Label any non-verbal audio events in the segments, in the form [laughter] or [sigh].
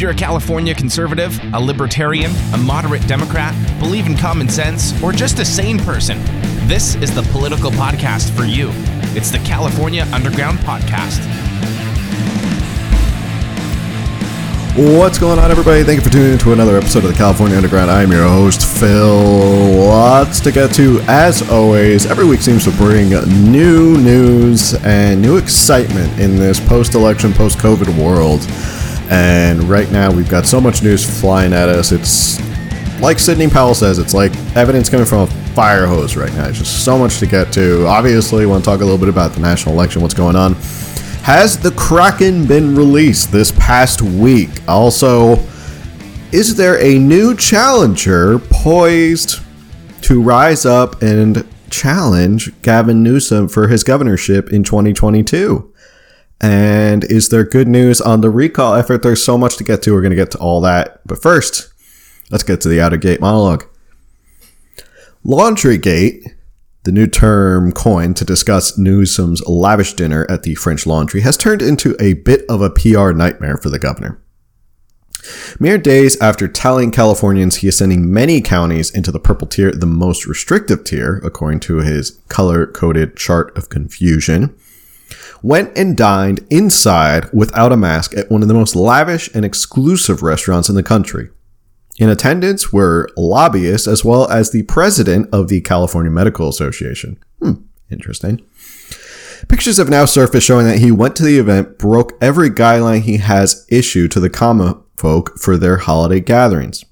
If you're a California conservative, a libertarian, a moderate Democrat, believe in common sense, or just a sane person, this is the political podcast for you. It's the California Underground Podcast. What's going on, everybody? Thank you for tuning in to another episode of the California Underground. I'm your host, Phil. Lots to get to, as always. Every week seems to bring new news and new excitement in this post election, post COVID world. And right now, we've got so much news flying at us. It's like Sidney Powell says, it's like evidence coming from a fire hose right now. It's just so much to get to. Obviously, want to talk a little bit about the national election, what's going on. Has the Kraken been released this past week? Also, is there a new challenger poised to rise up and challenge Gavin Newsom for his governorship in 2022? And is there good news on the recall effort? There's so much to get to. We're going to get to all that. But first, let's get to the Outer Gate monologue. Laundry Gate, the new term coined to discuss Newsom's lavish dinner at the French Laundry, has turned into a bit of a PR nightmare for the governor. Mere days after telling Californians he is sending many counties into the purple tier, the most restrictive tier, according to his color coded chart of confusion, went and dined inside without a mask at one of the most lavish and exclusive restaurants in the country. In attendance were lobbyists as well as the president of the California Medical Association. Hmm, interesting. Pictures have now surfaced showing that he went to the event, broke every guideline he has issued to the common folk for their holiday gatherings.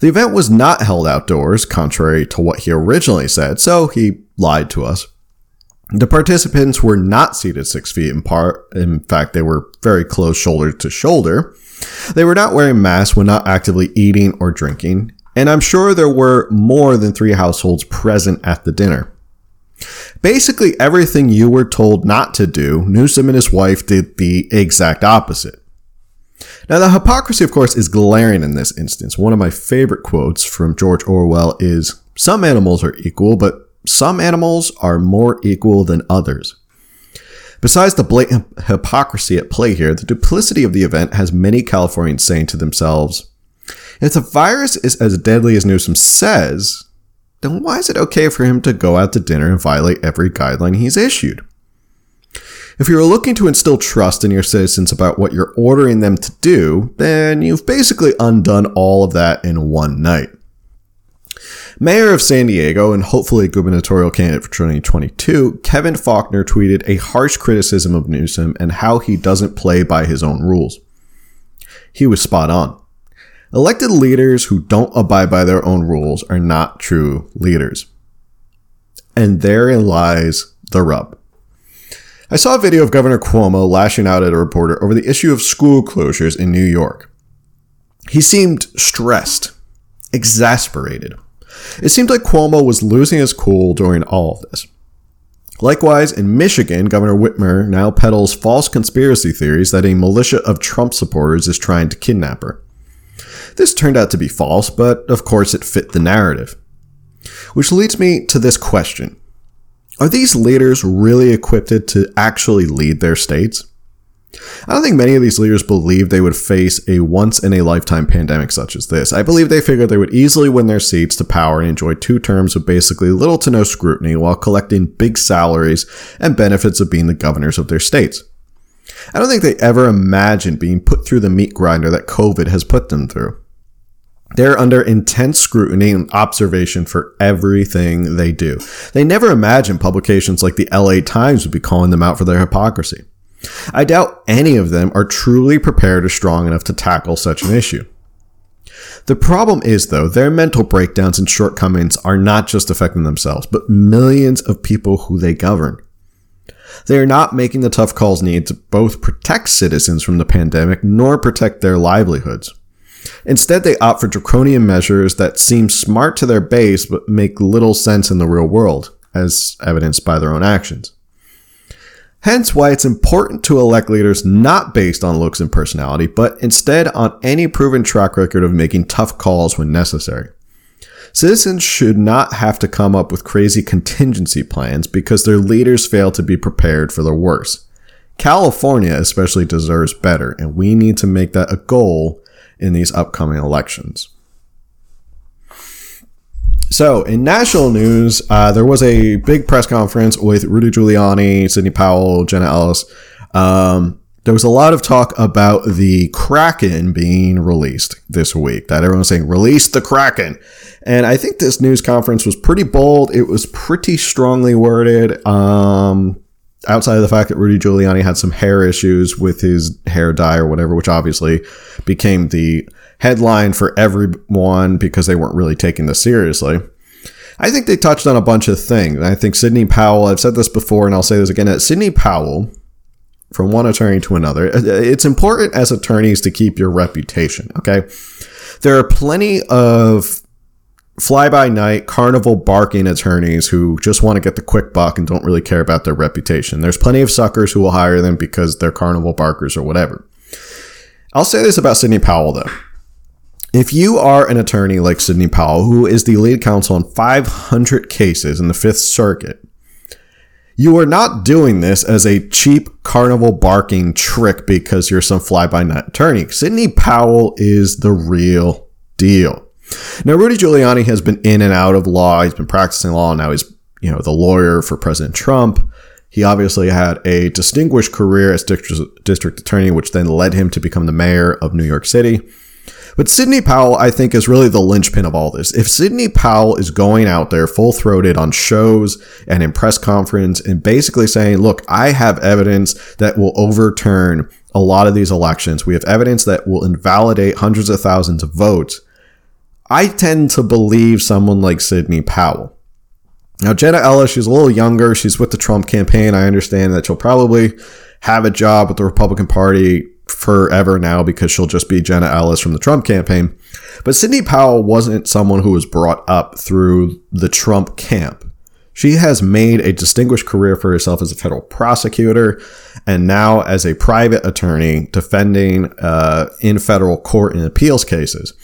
The event was not held outdoors, contrary to what he originally said, so he lied to us. The participants were not seated six feet apart. In fact, they were very close shoulder to shoulder. They were not wearing masks when not actively eating or drinking, and I'm sure there were more than three households present at the dinner. Basically, everything you were told not to do, Newsom and his wife did the exact opposite. Now, the hypocrisy, of course, is glaring in this instance. One of my favorite quotes from George Orwell is Some animals are equal, but some animals are more equal than others. Besides the blatant hypocrisy at play here, the duplicity of the event has many Californians saying to themselves, if the virus is as deadly as Newsom says, then why is it okay for him to go out to dinner and violate every guideline he's issued? If you're looking to instill trust in your citizens about what you're ordering them to do, then you've basically undone all of that in one night. Mayor of San Diego and hopefully gubernatorial candidate for 2022, Kevin Faulconer tweeted a harsh criticism of Newsom and how he doesn't play by his own rules. He was spot on. Elected leaders who don't abide by their own rules are not true leaders. And therein lies the rub. I saw a video of Governor Cuomo lashing out at a reporter over the issue of school closures in New York. He seemed stressed, exasperated. It seemed like Cuomo was losing his cool during all of this. Likewise, in Michigan, Governor Whitmer now peddles false conspiracy theories that a militia of Trump supporters is trying to kidnap her. This turned out to be false, but of course it fit the narrative. Which leads me to this question. Are these leaders really equipped to actually lead their states? I don't think many of these leaders believed they would face a once in a lifetime pandemic such as this. I believe they figured they would easily win their seats to power and enjoy two terms with basically little to no scrutiny while collecting big salaries and benefits of being the governors of their states. I don't think they ever imagined being put through the meat grinder that COVID has put them through. They're under intense scrutiny and observation for everything they do. They never imagined publications like the LA Times would be calling them out for their hypocrisy. I doubt any of them are truly prepared or strong enough to tackle such an issue. The problem is, though, their mental breakdowns and shortcomings are not just affecting themselves, but millions of people who they govern. They are not making the tough calls needed to both protect citizens from the pandemic nor protect their livelihoods. Instead, they opt for draconian measures that seem smart to their base but make little sense in the real world, as evidenced by their own actions. Hence why it's important to elect leaders not based on looks and personality, but instead on any proven track record of making tough calls when necessary. Citizens should not have to come up with crazy contingency plans because their leaders fail to be prepared for the worst. California especially deserves better, and we need to make that a goal in these upcoming elections. So, in national news, uh, there was a big press conference with Rudy Giuliani, Sidney Powell, Jenna Ellis. Um, there was a lot of talk about the Kraken being released this week. That everyone was saying, release the Kraken. And I think this news conference was pretty bold. It was pretty strongly worded. Um, outside of the fact that Rudy Giuliani had some hair issues with his hair dye or whatever, which obviously became the headline for everyone because they weren't really taking this seriously. I think they touched on a bunch of things. I think Sidney Powell, I've said this before and I'll say this again, that Sidney Powell, from one attorney to another, uh, uh, it's important as attorneys to keep your reputation, okay? There are plenty of fly by night carnival barking attorneys who just want to get the quick buck and don't really care about their reputation. There's plenty of suckers who will hire them because they're carnival barkers or whatever. I'll say this about Sidney Powell though. If you are an attorney like Sidney Powell, who is the lead counsel on 500 cases in the Fifth Circuit, you are not doing this as a cheap carnival barking trick because you're some fly by night attorney. Sidney Powell is the real deal. Now, Rudy Giuliani has been in and out of law. He's been practicing law. Now he's, you know, the lawyer for President Trump. He obviously had a distinguished career as district, attorney, which then led him to become the mayor of New York City. But Sidney Powell, I think, is really the linchpin of all this. If Sidney Powell is going out there full throated on shows and in press conference and basically saying, look, I have evidence that will overturn a lot of these elections. We have evidence that will invalidate hundreds of thousands of votes. I tend to believe someone like Sidney Powell. Now, Jenna Ellis, she's a little younger. She's with the Trump campaign. I understand that she'll probably have a job with the Republican Party forever now because she'll just be Jenna Ellis from the Trump campaign. But Sidney Powell wasn't someone who was brought up through the Trump camp. She has made a distinguished career for herself as a federal prosecutor and now as a private attorney defending uh, in federal court in appeals cases.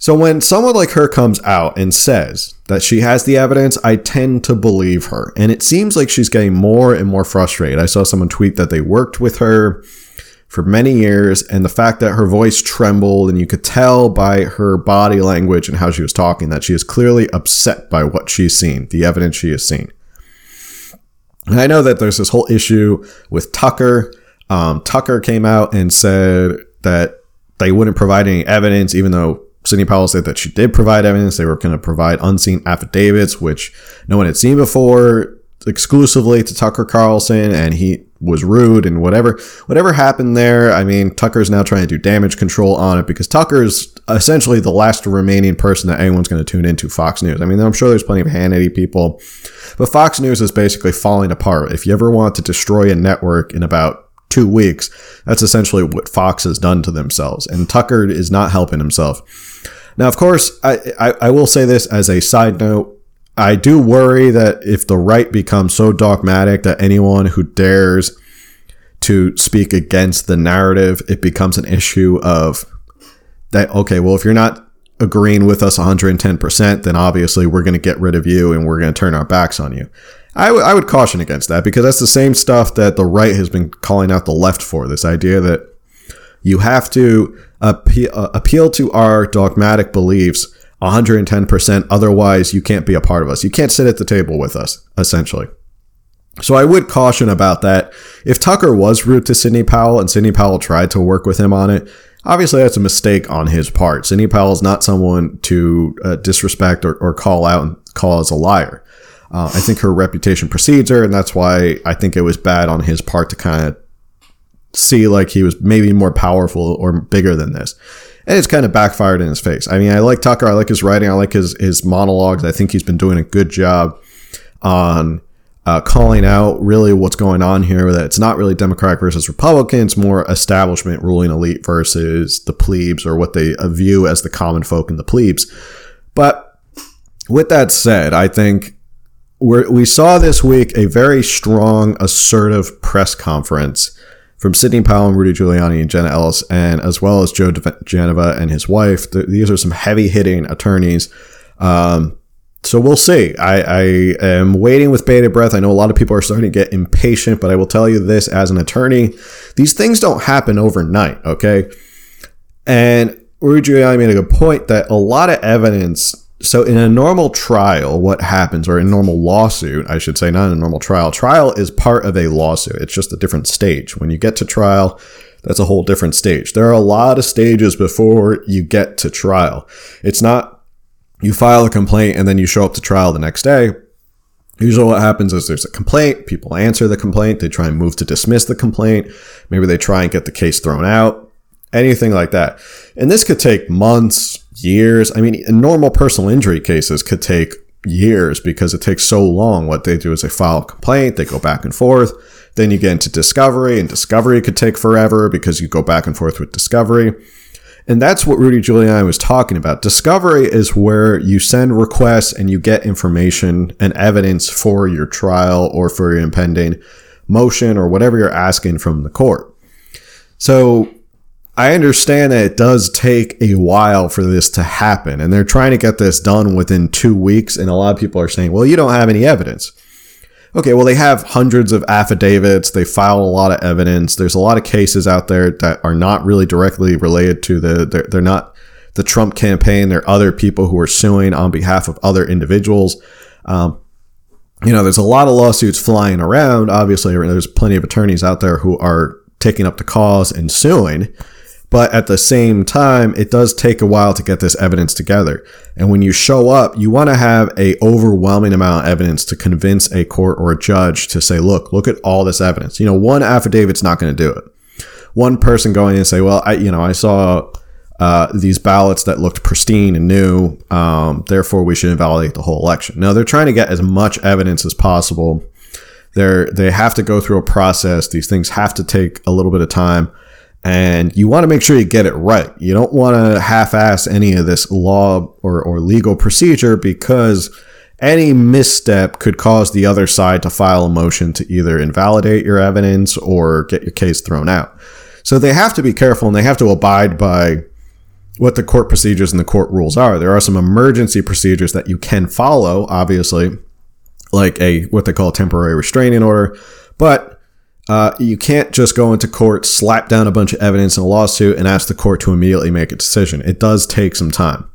So when someone like her comes out and says that she has the evidence, I tend to believe her. And it seems like she's getting more and more frustrated. I saw someone tweet that they worked with her for many years, and the fact that her voice trembled, and you could tell by her body language and how she was talking that she is clearly upset by what she's seen, the evidence she has seen. And I know that there's this whole issue with Tucker. Um, Tucker came out and said that they wouldn't provide any evidence, even though Sidney Powell said that she did provide evidence. They were going to provide unseen affidavits, which no one had seen before, exclusively to Tucker Carlson, and he was rude and whatever whatever happened there. I mean tucker's now trying to do damage control on it because tucker's essentially the last remaining person that anyone's going to tune into fox news. I mean i'm sure there's plenty of hannity people but fox news is basically falling apart. If you ever want to destroy a network in about two weeks that's essentially what fox has done to themselves and tucker is not helping himself now of course i, I, I will say this as a side note I do worry that if the right becomes so dogmatic that anyone who dares to speak against the narrative, it becomes an issue of that, okay, well, if you're not agreeing with us 110%, then obviously we're going to get rid of you and we're going to turn our backs on you. I, w- I would caution against that because that's the same stuff that the right has been calling out the left for this idea that you have to appeal, uh, appeal to our dogmatic beliefs 110%. Otherwise, you can't be a part of us. You can't sit at the table with us, essentially. So I would caution about that. If Tucker was rude to Sidney Powell and Sidney Powell tried to work with him on it, obviously that's a mistake on his part. Sidney Powell is not someone to uh, disrespect or, or, call out and call as a liar. Uh, I think her reputation precedes her, and that's why I think it was bad on his part to kind of see like he was maybe more powerful or bigger than this and it's kind of backfired in his face. I mean, I like Tucker. I like his writing. I like his his monologues. I think he's been doing a good job on uh, calling out really what's going on here. That it's not really Democratic versus Republican. It's more establishment ruling elite versus the plebes, or what they view as the common folk and the plebes. But with that said, I think we saw this week a very strong, assertive press conference from Sidney Powell and Rudy Giuliani and Jenna Ellis, and as well as Joe Genova and his wife. These are some heavy hitting attorneys. Um, so we'll see. I, I am waiting with bated breath. I know a lot of people are starting to get impatient, but I will tell you this as an attorney: these things don't happen overnight. Okay, and Rudy Giuliani made a good point that a lot of evidence. So in a normal trial, what happens, or in normal lawsuit, I should say, not in a normal trial. Trial is part of a lawsuit. It's just a different stage. When you get to trial, that's a whole different stage. There are a lot of stages before you get to trial. It's not you file a complaint and then you show up to trial the next day. Usually what happens is there's a complaint, people answer the complaint, they try and move to dismiss the complaint, maybe they try and get the case thrown out, anything like that. And this could take months, years. I mean, normal personal injury cases could take years because it takes so long. What they do is they file a complaint, they go back and forth, then you get into discovery, and discovery could take forever because you go back and forth with discovery. And that's what Rudy Giuliani was talking about. Discovery is where you send requests and you get information and evidence for your trial or for your impending motion or whatever you're asking from the court. So I understand that it does take a while for this to happen, and they're trying to get this done within two weeks. And a lot of people are saying, well, you don't have any evidence okay, well, they have hundreds of affidavits. They file a lot of evidence. There's a lot of cases out there that are not really directly related to the, they're, they're not the Trump campaign. There are other people who are suing on behalf of other individuals. Um, you know, there's a lot of lawsuits flying around. Obviously, there's plenty of attorneys out there who are taking up the cause and suing. But at the same time, it does take a while to get this evidence together. And when you show up, you want to have a overwhelming amount of evidence to convince a court or a judge to say, look, look at all this evidence. You know, one affidavit's not going to do it. One person going in and say, well, I, you know, I saw uh, these ballots that looked pristine and new. Um, therefore, we should invalidate the whole election. Now, they're trying to get as much evidence as possible. They're, they have to go through a process. These things have to take a little bit of time and you want to make sure you get it right. You don't want to half-ass any of this law or, or legal procedure because any misstep could cause the other side to file a motion to either invalidate your evidence or get your case thrown out. So they have to be careful and they have to abide by what the court procedures and the court rules are. There are some emergency procedures that you can follow, obviously, like a what they call a temporary restraining order, but uh, you can't just go into court, slap down a bunch of evidence in a lawsuit, and ask the court to immediately make a decision. It does take some time.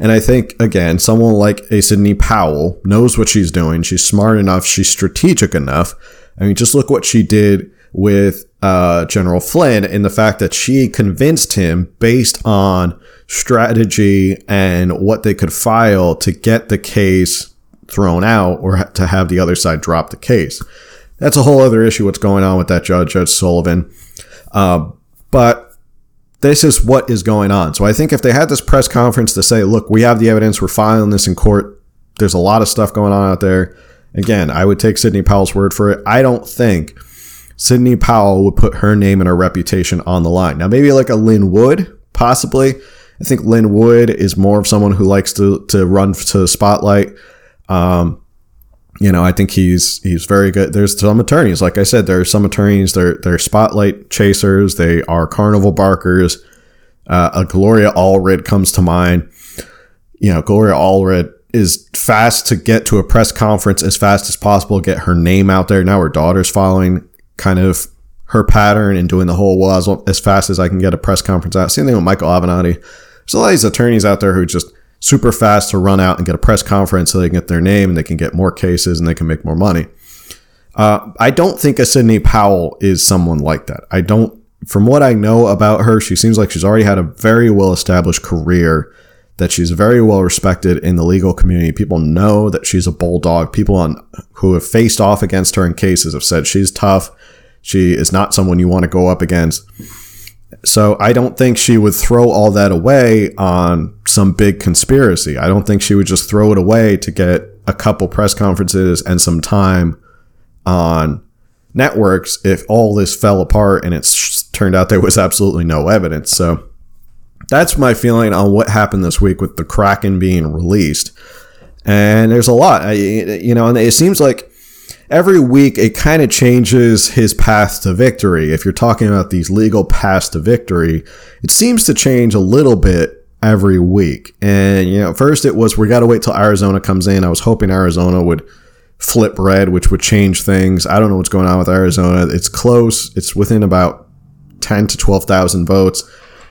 And I think, again, someone like a Sidney Powell knows what she's doing. She's smart enough. She's strategic enough. I mean, just look what she did with uh, General Flynn in the fact that she convinced him based on strategy and what they could file to get the case thrown out or to have the other side drop the case. That's a whole other issue. What's going on with that judge, Judge Sullivan? Uh, but this is what is going on. So I think if they had this press conference to say, "Look, we have the evidence. We're filing this in court. There's a lot of stuff going on out there." Again, I would take Sidney Powell's word for it. I don't think Sidney Powell would put her name and her reputation on the line. Now, maybe like a Lin Wood, possibly. I think Lin Wood is more of someone who likes to to run to the spotlight. Um, you know, I think he's he's very good. There's some attorneys, like I said, there are some attorneys. They're they're spotlight chasers. They are carnival barkers. Uh, a Gloria Allred comes to mind. You know, Gloria Allred is fast to get to a press conference as fast as possible, get her name out there. Now her daughter's following kind of her pattern and doing the whole well as, as fast as I can get a press conference out. Same thing with Michael Avenatti. There's a lot of these attorneys out there who just super fast to run out and get a press conference so they can get their name and they can get more cases and they can make more money. Uh, I don't think a Sidney Powell is someone like that. I don't, from what I know about her, she seems like she's already had a very well established career, that she's very well respected in the legal community. People know that she's a bulldog. People on, who have faced off against her in cases have said she's tough. She is not someone you want to go up against. So I don't think she would throw all that away on some big conspiracy. I don't think she would just throw it away to get a couple press conferences and some time on networks if all this fell apart and it's turned out there was absolutely no evidence. So that's my feeling on what happened this week with the Kraken being released. And there's a lot, you know, and it seems like every week it kind of changes his path to victory. If you're talking about these legal paths to victory, it seems to change a little bit every week. And, you know, first it was we got to wait till Arizona comes in. I was hoping Arizona would flip red, which would change things. I don't know what's going on with Arizona. It's close, it's within about 10 to 12,000 votes.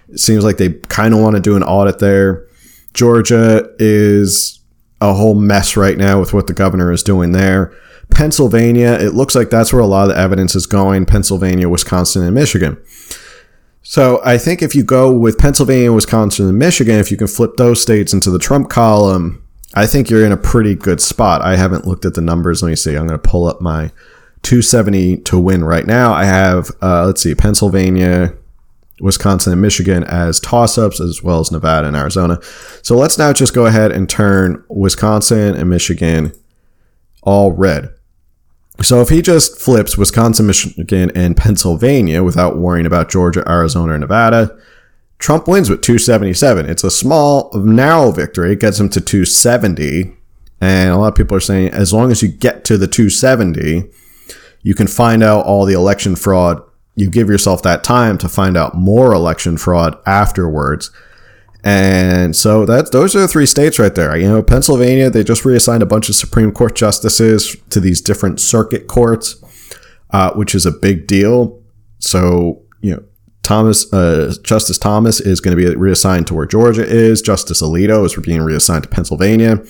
It seems like they kind of want to do an audit there. Georgia is a whole mess right now with what the governor is doing there. Pennsylvania, it looks like that's where a lot of the evidence is going Pennsylvania, Wisconsin, and Michigan. So I think if you go with Pennsylvania, Wisconsin, and Michigan, if you can flip those states into the Trump column, I think you're in a pretty good spot. I haven't looked at the numbers. Let me see. I'm going to pull up my 270 to win right now. I have, uh, let's see, Pennsylvania, Wisconsin, and Michigan as toss ups, as well as Nevada and Arizona. So let's now just go ahead and turn Wisconsin and Michigan all red. So if he just flips Wisconsin, Michigan, and Pennsylvania without worrying about Georgia, Arizona, or Nevada, Trump wins with 277. It's a small, narrow victory. It gets him to 270. And a lot of people are saying as long as you get to the 270, you can find out all the election fraud. You give yourself that time to find out more election fraud afterwards. And so that's those are the three states right there. You know, Pennsylvania, they just reassigned a bunch of Supreme Court justices to these different circuit courts, uh, which is a big deal. So, you know, Thomas, uh, Justice Thomas is going to be reassigned to where Georgia is. Justice Alito is being reassigned to Pennsylvania.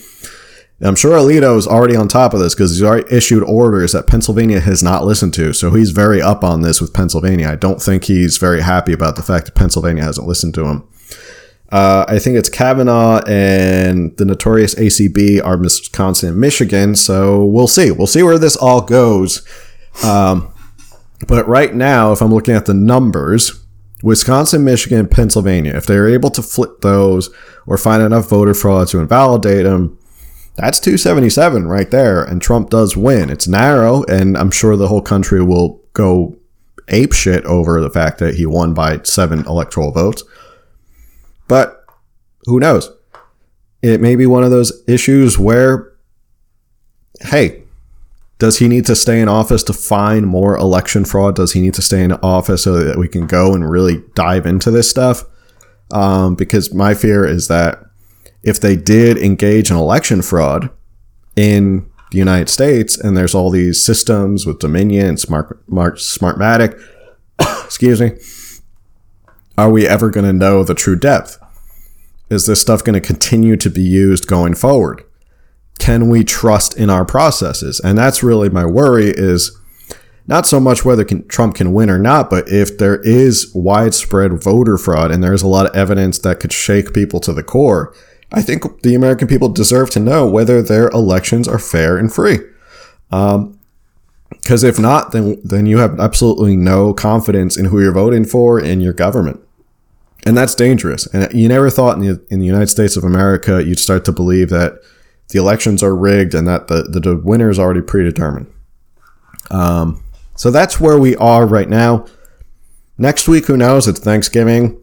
I'm sure Alito is already on top of this because he's already issued orders that Pennsylvania has not listened to. So he's very up on this with Pennsylvania. I don't think he's very happy about the fact that Pennsylvania hasn't listened to him. Uh, I think it's Kavanaugh and the notorious ACB are Wisconsin and Michigan. So we'll see. We'll see where this all goes. Um, but right now, if I'm looking at the numbers, Wisconsin, Michigan, Pennsylvania, if they're able to flip those or find enough voter fraud to invalidate them, that's 277 right there. And Trump does win. It's narrow, and I'm sure the whole country will go ape shit over the fact that he won by seven electoral votes. But who knows? It may be one of those issues where, hey, does he need to stay in office to find more election fraud? Does he need to stay in office so that we can go and really dive into this stuff? Um, because my fear is that if they did engage in election fraud in the United States, and there's all these systems with Dominion and Smart, Smartmatic, [coughs] excuse me, are we ever going to know the true depth? Is this stuff going to continue to be used going forward? Can we trust in our processes? And that's really my worry is not so much whether can, Trump can win or not, but if there is widespread voter fraud and there's a lot of evidence that could shake people to the core, I think the American people deserve to know whether their elections are fair and free. Um, because if not, then then you have absolutely no confidence in who you're voting for in your government and that's dangerous. And you never thought in the in the United States of America you'd start to believe that the elections are rigged and that the the winner is already predetermined. Um, so that's where we are right now. Next week, who knows? It's Thanksgiving.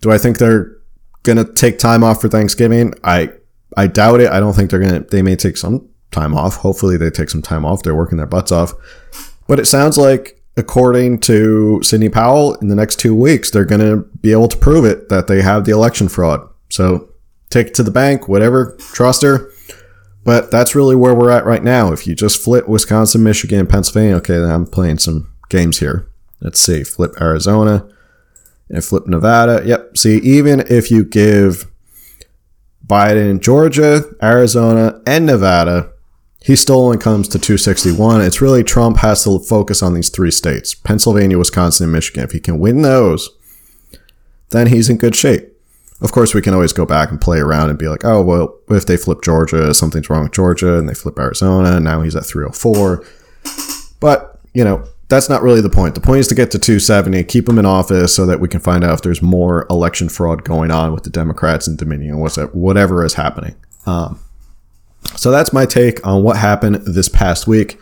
Do I think they're gonna take time off for Thanksgiving? I I doubt it. I don't think they're gonna. They may take some time off. Hopefully, they take some time off. They're working their butts off. But it sounds like according to Sidney Powell, in the next two weeks, they're going to be able to prove it that they have the election fraud. So take it to the bank, whatever, trust her. But that's really where we're at right now. If you just flip Wisconsin, Michigan, Pennsylvania, okay, then I'm playing some games here. Let's see, flip Arizona and flip Nevada. Yep. See, even if you give Biden Georgia, Arizona, and Nevada, he still only comes to 261. It's really Trump has to focus on these three states Pennsylvania, Wisconsin, and Michigan. If he can win those, then he's in good shape. Of course, we can always go back and play around and be like, oh, well, if they flip Georgia, something's wrong with Georgia, and they flip Arizona, and now he's at 304. But, you know, that's not really the point. The point is to get to 270, keep him in office so that we can find out if there's more election fraud going on with the Democrats in Dominion, whatever is happening. Um, so that's my take on what happened this past week.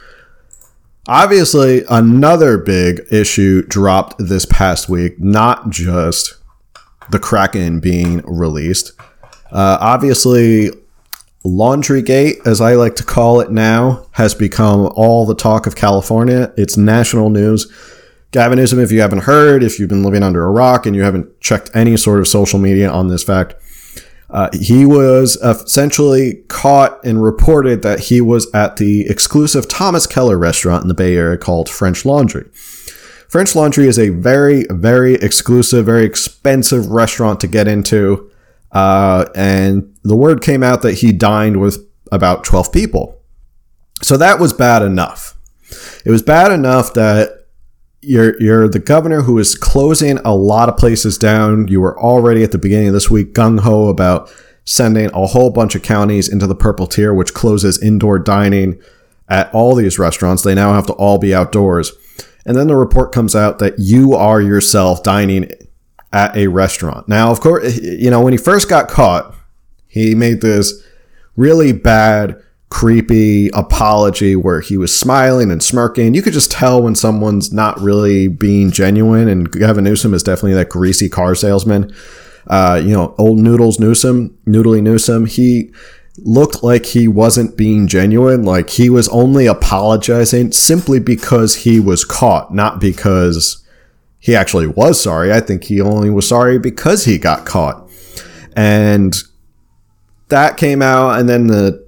Obviously, another big issue dropped this past week, not just the Kraken being released. Uh, obviously, Laundrygate, as I like to call it now, has become all the talk of California. It's national news. Gavin Newsom, if you haven't heard, if you've been living under a rock and you haven't checked any sort of social media on this fact, Uh, he was essentially caught and reported that he was at the exclusive Thomas Keller restaurant in the Bay Area called French Laundry. French Laundry is a very, very exclusive, very expensive restaurant to get into. Uh, and the word came out that he dined with about 12 people. So that was bad enough. It was bad enough that you're you're the governor who is closing a lot of places down. You were already at the beginning of this week gung ho about sending a whole bunch of counties into the purple tier, which closes indoor dining at all these restaurants. They now have to all be outdoors. And then the report comes out that you are yourself dining at a restaurant. Now, of course, you know, when he first got caught, he made this really bad creepy apology where he was smiling and smirking. You could just tell when someone's not really being genuine. And Gavin Newsom is definitely that greasy car salesman. Uh, you know, old Noodles Newsom, Noodly Newsom, he looked like he wasn't being genuine. Like he was only apologizing simply because he was caught, not because he actually was sorry. I think he only was sorry because he got caught. And that came out, and then the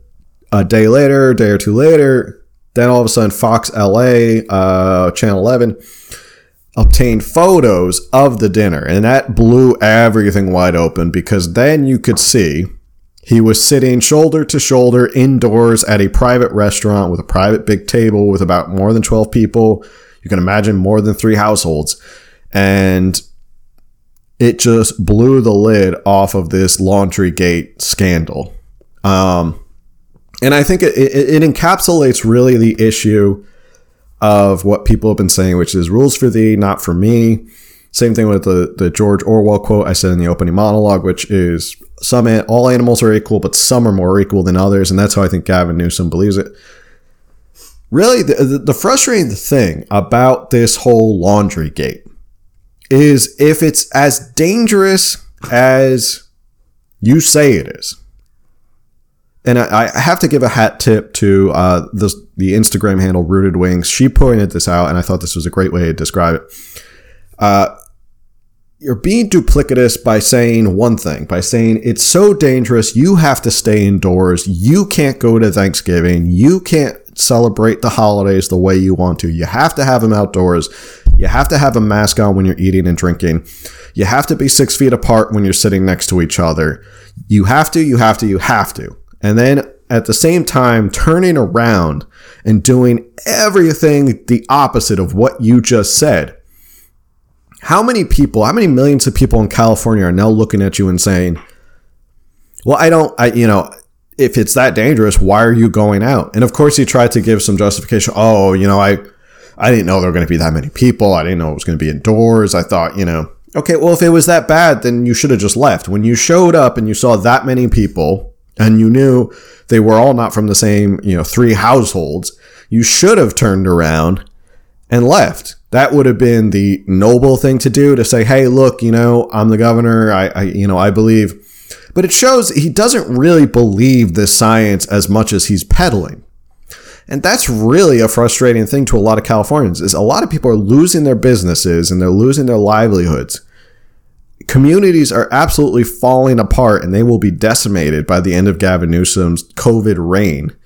a day later, day or two later, then all of a sudden Fox LA, uh, Channel 11, obtained photos of the dinner. And that blew everything wide open because then you could see he was sitting shoulder to shoulder indoors at a private restaurant with a private big table with about more than 12 people. You can imagine more than three households. And it just blew the lid off of this laundry gate scandal. Um, and I think it, it, it encapsulates really the issue of what people have been saying, which is rules for thee, not for me. Same thing with the, the George Orwell quote I said in the opening monologue, which is some all animals are equal, but some are more equal than others, and that's how I think Gavin Newsom believes it. Really, the, the frustrating thing about this whole laundry gate is if it's as dangerous as you say it is, and I, I, have to give a hat tip to uh, the, the Instagram handle Rooted Wings. She pointed this out, and I thought this was a great way to describe it. Uh, you're being duplicitous by saying one thing, by saying it's so dangerous, you have to stay indoors. You can't go to Thanksgiving. You can't celebrate the holidays the way you want to. You have to have them outdoors. You have to have a mask on when you're eating and drinking. You have to be six feet apart when you're sitting next to each other. You have to, you have to, you have to and then at the same time turning around and doing everything the opposite of what you just said. How many people, how many millions of people in California are now looking at you and saying, well, I don't, I, you know, if it's that dangerous, why are you going out? And of course, he tried to give some justification. Oh, you know, I, I didn't know there were going to be that many people. I didn't know it was going to be indoors. I thought, you know, okay, well, if it was that bad, then you should have just left. When you showed up and you saw that many people and you knew they were all not from the same, you know, three households, you should have turned around and left. That would have been the noble thing to do to say, "Hey, look, you know, I'm the governor. I, I you know, I believe." But it shows he doesn't really believe this science as much as he's peddling. And that's really a frustrating thing to a lot of Californians is a lot of people are losing their businesses and they're losing their livelihoods communities are absolutely falling apart and they will be decimated by the end of Gavin Newsom's COVID reign.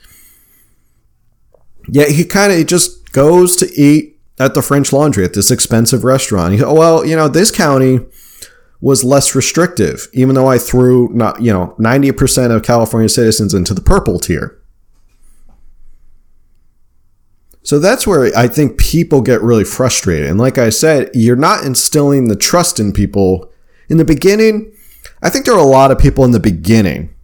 Yet he kind of just goes to eat at the French Laundry at this expensive restaurant. He, well, you know, this county was less restrictive, even though I threw not, you know, 90% of California citizens into the purple tier. So that's where I think people get really frustrated. And like I said, you're not instilling the trust in people in the beginning, I think there were a lot of people in the beginning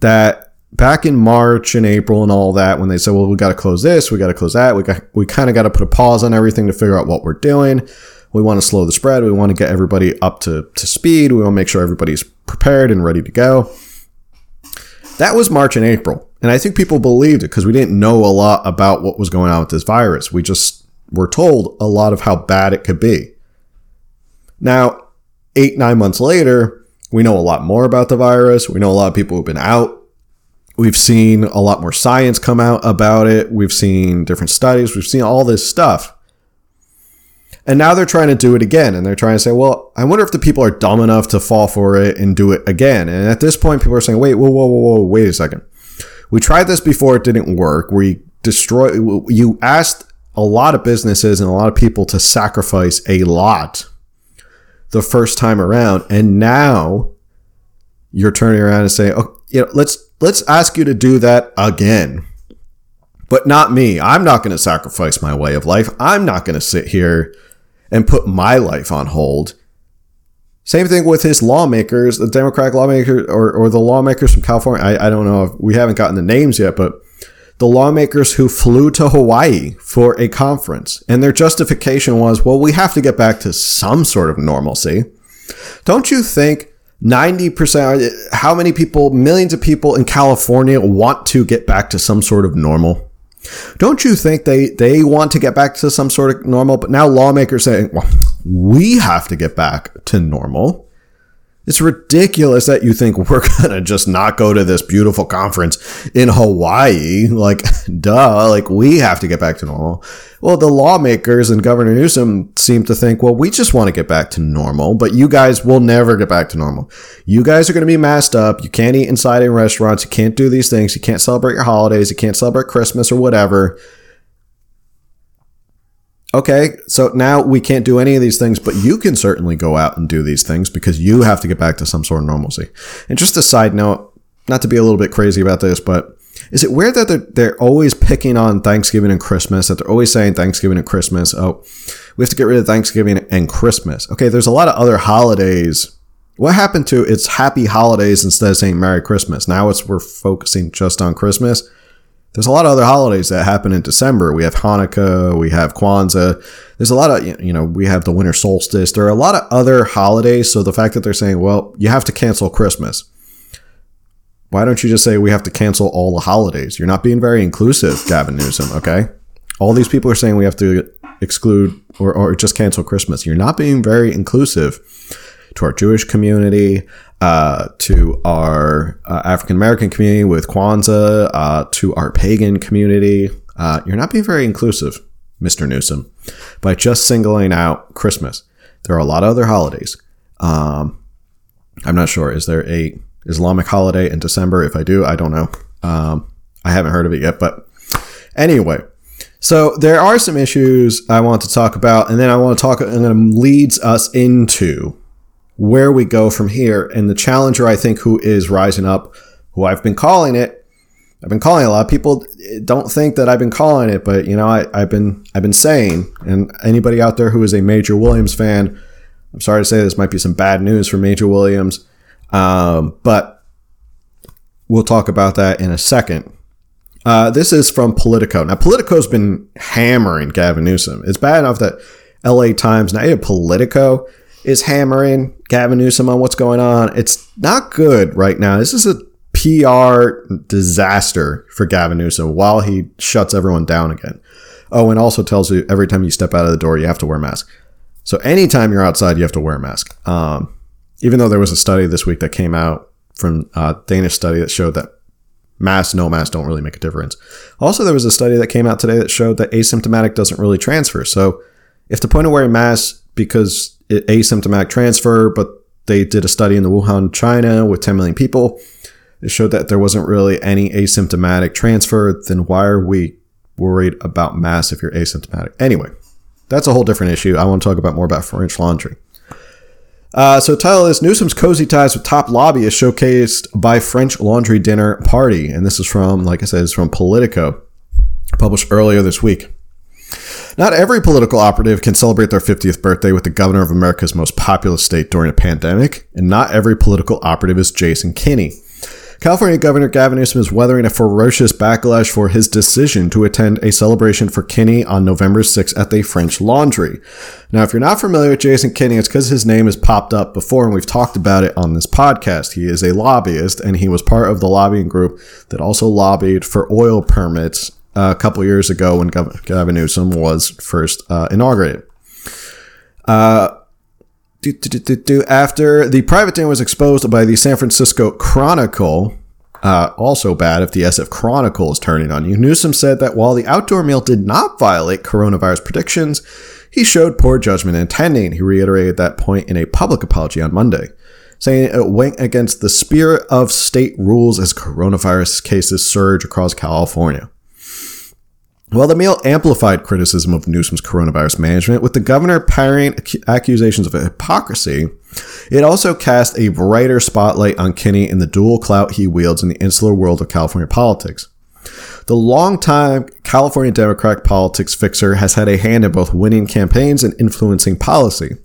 that back in March and April and all that, when they said, well, we got to close this, we got to close that, we got, we kind of got to put a pause on everything to figure out what we're doing. We want to slow the spread. We want to get everybody up to, to speed. We want to make sure everybody's prepared and ready to go. That was March and April. And I think people believed it because we didn't know a lot about what was going on with this virus. We just were told a lot of how bad it could be. Now, eight, nine months later, we know a lot more about the virus. We know a lot of people who've been out. We've seen a lot more science come out about it. We've seen different studies. We've seen all this stuff. And now they're trying to do it again. And they're trying to say, well, I wonder if the people are dumb enough to fall for it and do it again. And at this point, people are saying, wait, whoa, whoa, whoa, whoa, wait a second. We tried this before, it didn't work. We destroy, you asked a lot of businesses and a lot of people to sacrifice a lot the first time around. And now you're turning around and saying, oh, you know, let's, let's ask you to do that again but not me. I'm not going to sacrifice my way of life. I'm not going to sit here and put my life on hold. Same thing with his lawmakers, the Democratic lawmakers or, or the lawmakers from California. I, I don't know if we haven't gotten the names yet, but the lawmakers who flew to Hawaii for a conference. And their justification was, well, we have to get back to some sort of normalcy. Don't you think 90%, uh, how many people, millions of people in California want to get back to some sort of normal? Don't you think they, they want to get back to some sort of normal? But now lawmakers saying, well, we have to get back to normal. It's ridiculous that you think we're [laughs] going to just not go to this beautiful conference in Hawaii. Like, [laughs] duh, like we have to get back to normal. Well, the lawmakers and Governor Newsom seem to think, well, we just want to get back to normal, but you guys will never get back to normal. You guys are going to be masked up. You can't eat inside in restaurants. You can't do these things. You can't celebrate your holidays. You can't celebrate Christmas or whatever. Okay, so now we can't do any of these things, but you can certainly go out and do these things because you have to get back to some sort of normalcy. And just a side note, not to be a little bit crazy about this, but is it weird that they're, they're always picking on Thanksgiving and Christmas, that they're always saying Thanksgiving and Christmas? Oh, we have to get rid of Thanksgiving and Christmas. Okay, there's a lot of other holidays. What happened to it's happy holidays instead of saying Merry Christmas? Now it's we're focusing just on Christmas there's a lot of other holidays that happen in December. We have Hanukkah, we have Kwanzaa. There's a lot of, you know, we have the winter solstice. There are a lot of other holidays. So the fact that they're saying, well, you have to cancel Christmas. Why don't you just say we have to cancel all the holidays? You're not being very inclusive, Gavin Newsom, okay? All these people are saying we have to exclude or, or just cancel Christmas. You're not being very inclusive to our Jewish community, uh, to our uh, African American community with Kwanzaa, uh, to our pagan community. Uh, you're not being very inclusive, Mr. Newsom, by just singling out Christmas. There are a lot of other holidays. Um, I'm not sure. Is there a Islamic holiday in December? If I do, I don't know. Um, I haven't heard of it yet, but anyway. So there are some issues I want to talk about, and then I want to talk, and then leads us into where we go from here. And the challenger, I think, who is rising up, who I've been calling it, I've been calling a lot of people don't think that I've been calling it, but you know, I, have been I've been saying, and anybody out there who is a Major Williams fan, I'm sorry to say this might be some bad news for Major Williams, um, but we'll talk about that in a second. Uh, this is from Politico. Now, Politico's been hammering Gavin Newsom. It's bad enough that LA Times, now Politico, is hammering Gavin Newsom on what's going on. It's not good right now. This is a PR disaster for Gavin Newsom while he shuts everyone down again. Oh, and also tells you every time you step out of the door, you have to wear a mask. So anytime you're outside, you have to wear a mask. Um, even though there was a study this week that came out from a Danish study that showed that mask, no mask don't really make a difference. Also, there was a study that came out today that showed that asymptomatic doesn't really transfer. So if the point of wearing masks because asymptomatic transfer, but they did a study in the Wuhan, China with 10 million people. It showed that there wasn't really any asymptomatic transfer. Then why are we worried about mass if you're asymptomatic? Anyway, that's a whole different issue. I want to talk about more about French laundry. Uh, so, title is Newsom's cozy ties with top lobbyists showcased by French Laundry dinner party, and this is from, like I said, it's from Politico, published earlier this week. Not every political operative can celebrate their 50th birthday with the governor of America's most populous state during a pandemic, and not every political operative is Jason Kinney. California Governor Gavin Newsom is weathering a ferocious backlash for his decision to attend a celebration for Kinney on November 6 at the French Laundry. Now, if you're not familiar with Jason Kinney, it's because his name has popped up before and we've talked about it on this podcast. He is a lobbyist and he was part of the lobbying group that also lobbied for oil permits a couple years ago when Gavin Newsom was first uh, inaugurated. Uh, do, do, do, after the private dinner was exposed by the San Francisco Chronicle, uh, also bad if the SF Chronicle is turning on you. Newsom said that while the outdoor meal did not violate coronavirus predictions, he showed poor judgment in attending. He reiterated that point in a public apology on Monday, saying it went against the spirit of state rules as coronavirus cases surge across California. While the Mail amplified criticism of Newsom's coronavirus management, with the governor parrying accusations of hypocrisy, it also cast a brighter spotlight on Kinney and the dual clout he wields in the insular world of California politics. The longtime California Democratic politics fixer has had a hand in both winning campaigns and influencing policy.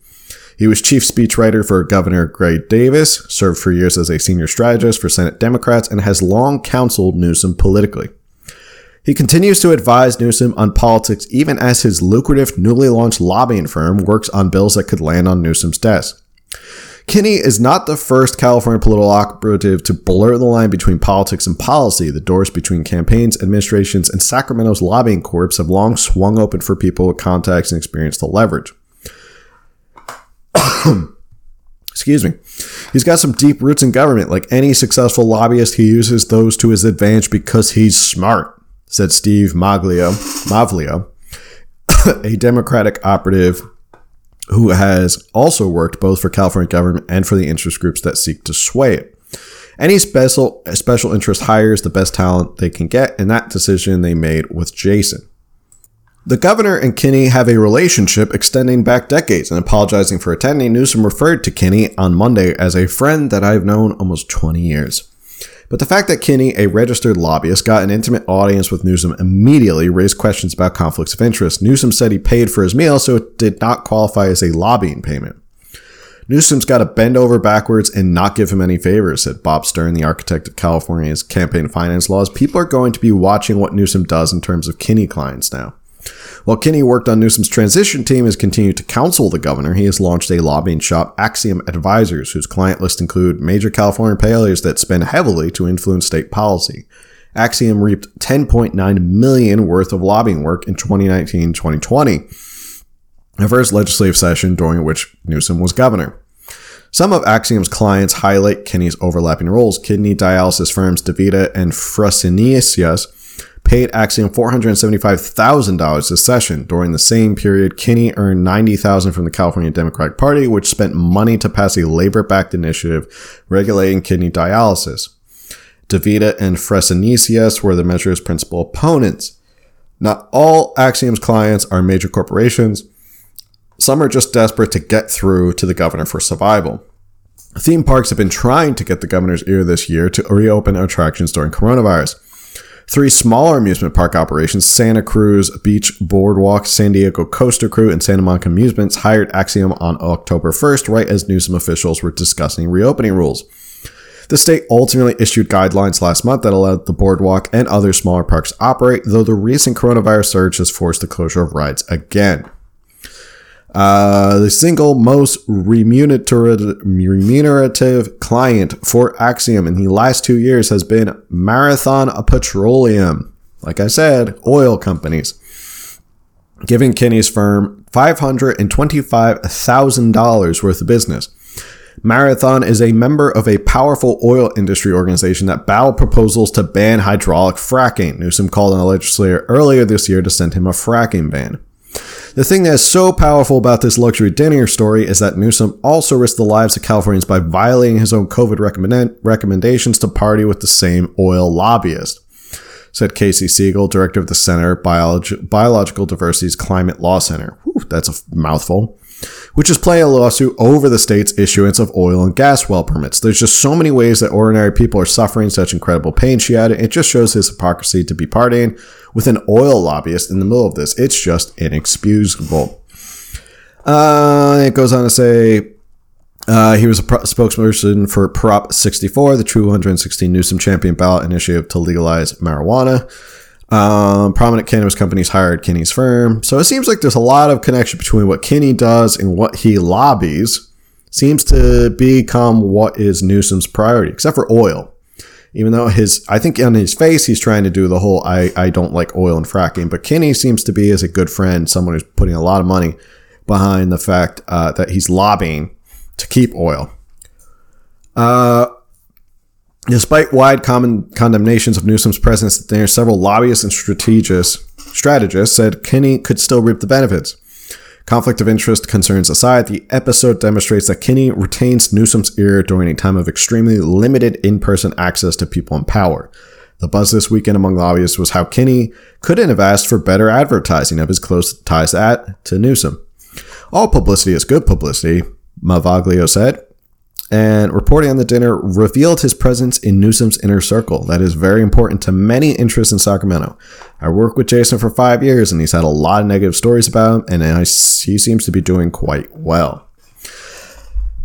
He was chief speechwriter for Governor Gray Davis, served for years as a senior strategist for Senate Democrats, and has long counseled Newsom politically. He continues to advise Newsom on politics even as his lucrative newly launched lobbying firm works on bills that could land on Newsom's desk. Kinney is not the first California political operative to blur the line between politics and policy. The doors between campaigns, administrations, and Sacramento's lobbying corps have long swung open for people with contacts and experience to leverage. [coughs] Excuse me. He's got some deep roots in government. Like any successful lobbyist, he uses those to his advantage because he's smart said Steve Maglio, Mavlio, [coughs] a Democratic operative who has also worked both for California government and for the interest groups that seek to sway it. Any special special interest hires the best talent they can get, and that decision they made with Jason. The governor and Kinney have a relationship extending back decades, and apologizing for attending, Newsom referred to Kinney on Monday as a friend that I've known almost 20 years. But the fact that Kinney, a registered lobbyist, got an intimate audience with Newsom immediately raised questions about conflicts of interest. Newsom said he paid for his meal, so it did not qualify as a lobbying payment. Newsom's got to bend over backwards and not give him any favors, said Bob Stern, the architect of California's campaign finance laws. People are going to be watching what Newsom does in terms of Kinney clients now. While Kinney worked on Newsom's transition team has continued to counsel the governor, he has launched a lobbying shop, Axiom Advisors, whose client list include major California players that spend heavily to influence state policy. Axiom reaped 10.9 million worth of lobbying work in 2019-2020, the first legislative session during which Newsom was governor. Some of Axiom's clients highlight Kinney's overlapping roles. Kidney dialysis firms DaVita and Fresenius paid Axiom $475,000 a session. During the same period, Kinney earned $90,000 from the California Democratic Party, which spent money to pass a labor-backed initiative regulating kidney dialysis. DaVita and Fresenius were the measure's principal opponents. Not all Axiom's clients are major corporations. Some are just desperate to get through to the governor for survival. Theme parks have been trying to get the governor's ear this year to reopen attractions during coronavirus. Three smaller amusement park operations, Santa Cruz Beach Boardwalk, San Diego Coaster Crew, and Santa Monica Amusements, hired Axiom on October 1st, right as Newsom officials were discussing reopening rules. The state ultimately issued guidelines last month that allowed the boardwalk and other smaller parks to operate, though the recent coronavirus surge has forced the closure of rides again. Uh, the single most remunerative, remunerative client for Axiom in the last two years has been Marathon Petroleum. Like I said, oil companies. Giving Kinney's firm $525,000 worth of business. Marathon is a member of a powerful oil industry organization that battled proposals to ban hydraulic fracking. Newsom called on the legislature earlier this year to send him a fracking ban. The thing that is so powerful about this luxury dinner story is that Newsom also risked the lives of Californians by violating his own COVID recommend- recommendations to party with the same oil lobbyist, said Kassie Siegel, director of the Center Biolog- Biological Diversity's Climate Law Center. Whew, that's a mouthful which is playing a lawsuit over the state's issuance of oil and gas well permits. There's just so many ways that ordinary people are suffering such incredible pain, she added. It just shows his hypocrisy to be partying with an oil lobbyist in the middle of this. It's just inexcusable. Uh, it goes on to say uh, he was a pro- spokesperson for Prop 64, the 216 Newsom champion ballot initiative to legalize marijuana. Um, prominent cannabis companies hired Kinney's firm. So it seems like there's a lot of connection between what Kinney does and what he lobbies. Seems to become what is Newsom's priority, except for oil. Even though his, I think on his face, he's trying to do the whole I, I don't like oil and fracking. But Kinney seems to be, as a good friend, someone who's putting a lot of money behind the fact uh, that he's lobbying to keep oil. Uh, Despite wide common condemnations of Newsom's presence there, several lobbyists and strategists, strategists said Kinney could still reap the benefits. Conflict of interest concerns aside, the episode demonstrates that Kinney retains Newsom's ear during a time of extremely limited in person access to people in power. The buzz this weekend among lobbyists was how Kinney couldn't have asked for better advertising of his close ties at, to Newsom. All publicity is good publicity, Maviglio said, and reporting on the dinner revealed his presence in Newsom's inner circle. That is very important to many interests in Sacramento. I worked with Jason for five years, and he's had a lot of negative stories about him, and I, he seems to be doing quite well.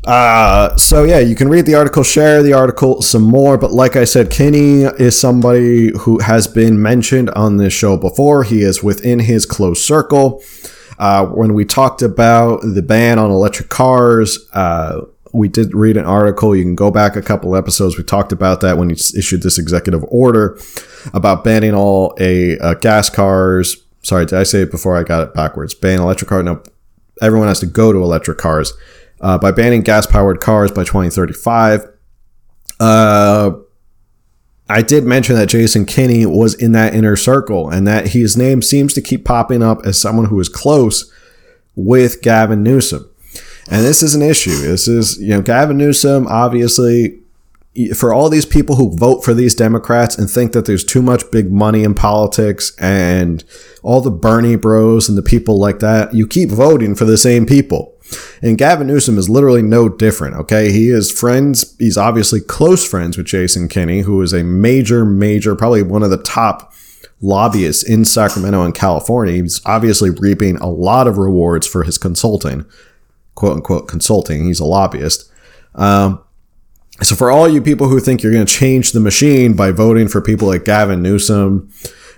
Uh, so yeah, you can read the article, share the article some more. But like I said, Kinney is somebody who has been mentioned on this show before. He is within his close circle. Uh, when we talked about the ban on electric cars, uh, we did read an article. You can go back a couple episodes. We talked about that when he issued this executive order about banning all a uh, gas cars. Sorry, did I say it before I got it backwards? Ban electric cars. No, everyone has to go to electric cars uh, by banning gas powered cars by 2035. Uh, I did mention that Jason Kinney was in that inner circle and that his name seems to keep popping up as someone who is close with Gavin Newsom. And this is an issue. This is, you know, Gavin Newsom, obviously, for all these people who vote for these Democrats and think that there's too much big money in politics and all the Bernie bros and the people like that, you keep voting for the same people. And Gavin Newsom is literally no different, okay? He is friends, he's obviously close friends with Jason Kinney, who is a major, major, probably one of the top lobbyists in Sacramento and California. He's obviously reaping a lot of rewards for his consulting quote unquote consulting. He's a lobbyist. Um, so for all you people who think you're going to change the machine by voting for people like Gavin Newsom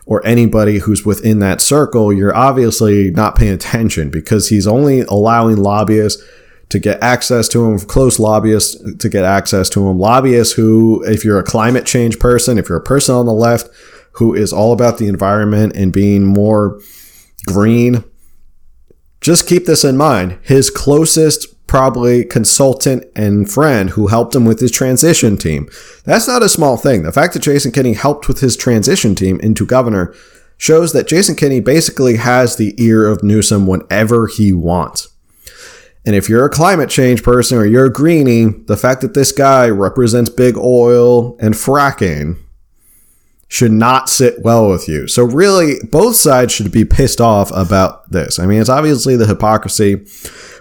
or anybody who's within that circle, you're obviously not paying attention because he's only allowing lobbyists to get access to him, close lobbyists to get access to him, lobbyists who, if you're a climate change person, if you're a person on the left who is all about the environment and being more green, just keep this in mind. His closest, probably consultant and friend who helped him with his transition team. That's not a small thing. The fact that Jason Kinney helped with his transition team into governor shows that Jason Kinney basically has the ear of Newsom whenever he wants. And if you're a climate change person or you're a greenie, the fact that this guy represents big oil and fracking should not sit well with you. So really, both sides should be pissed off about this. I mean, it's obviously the hypocrisy,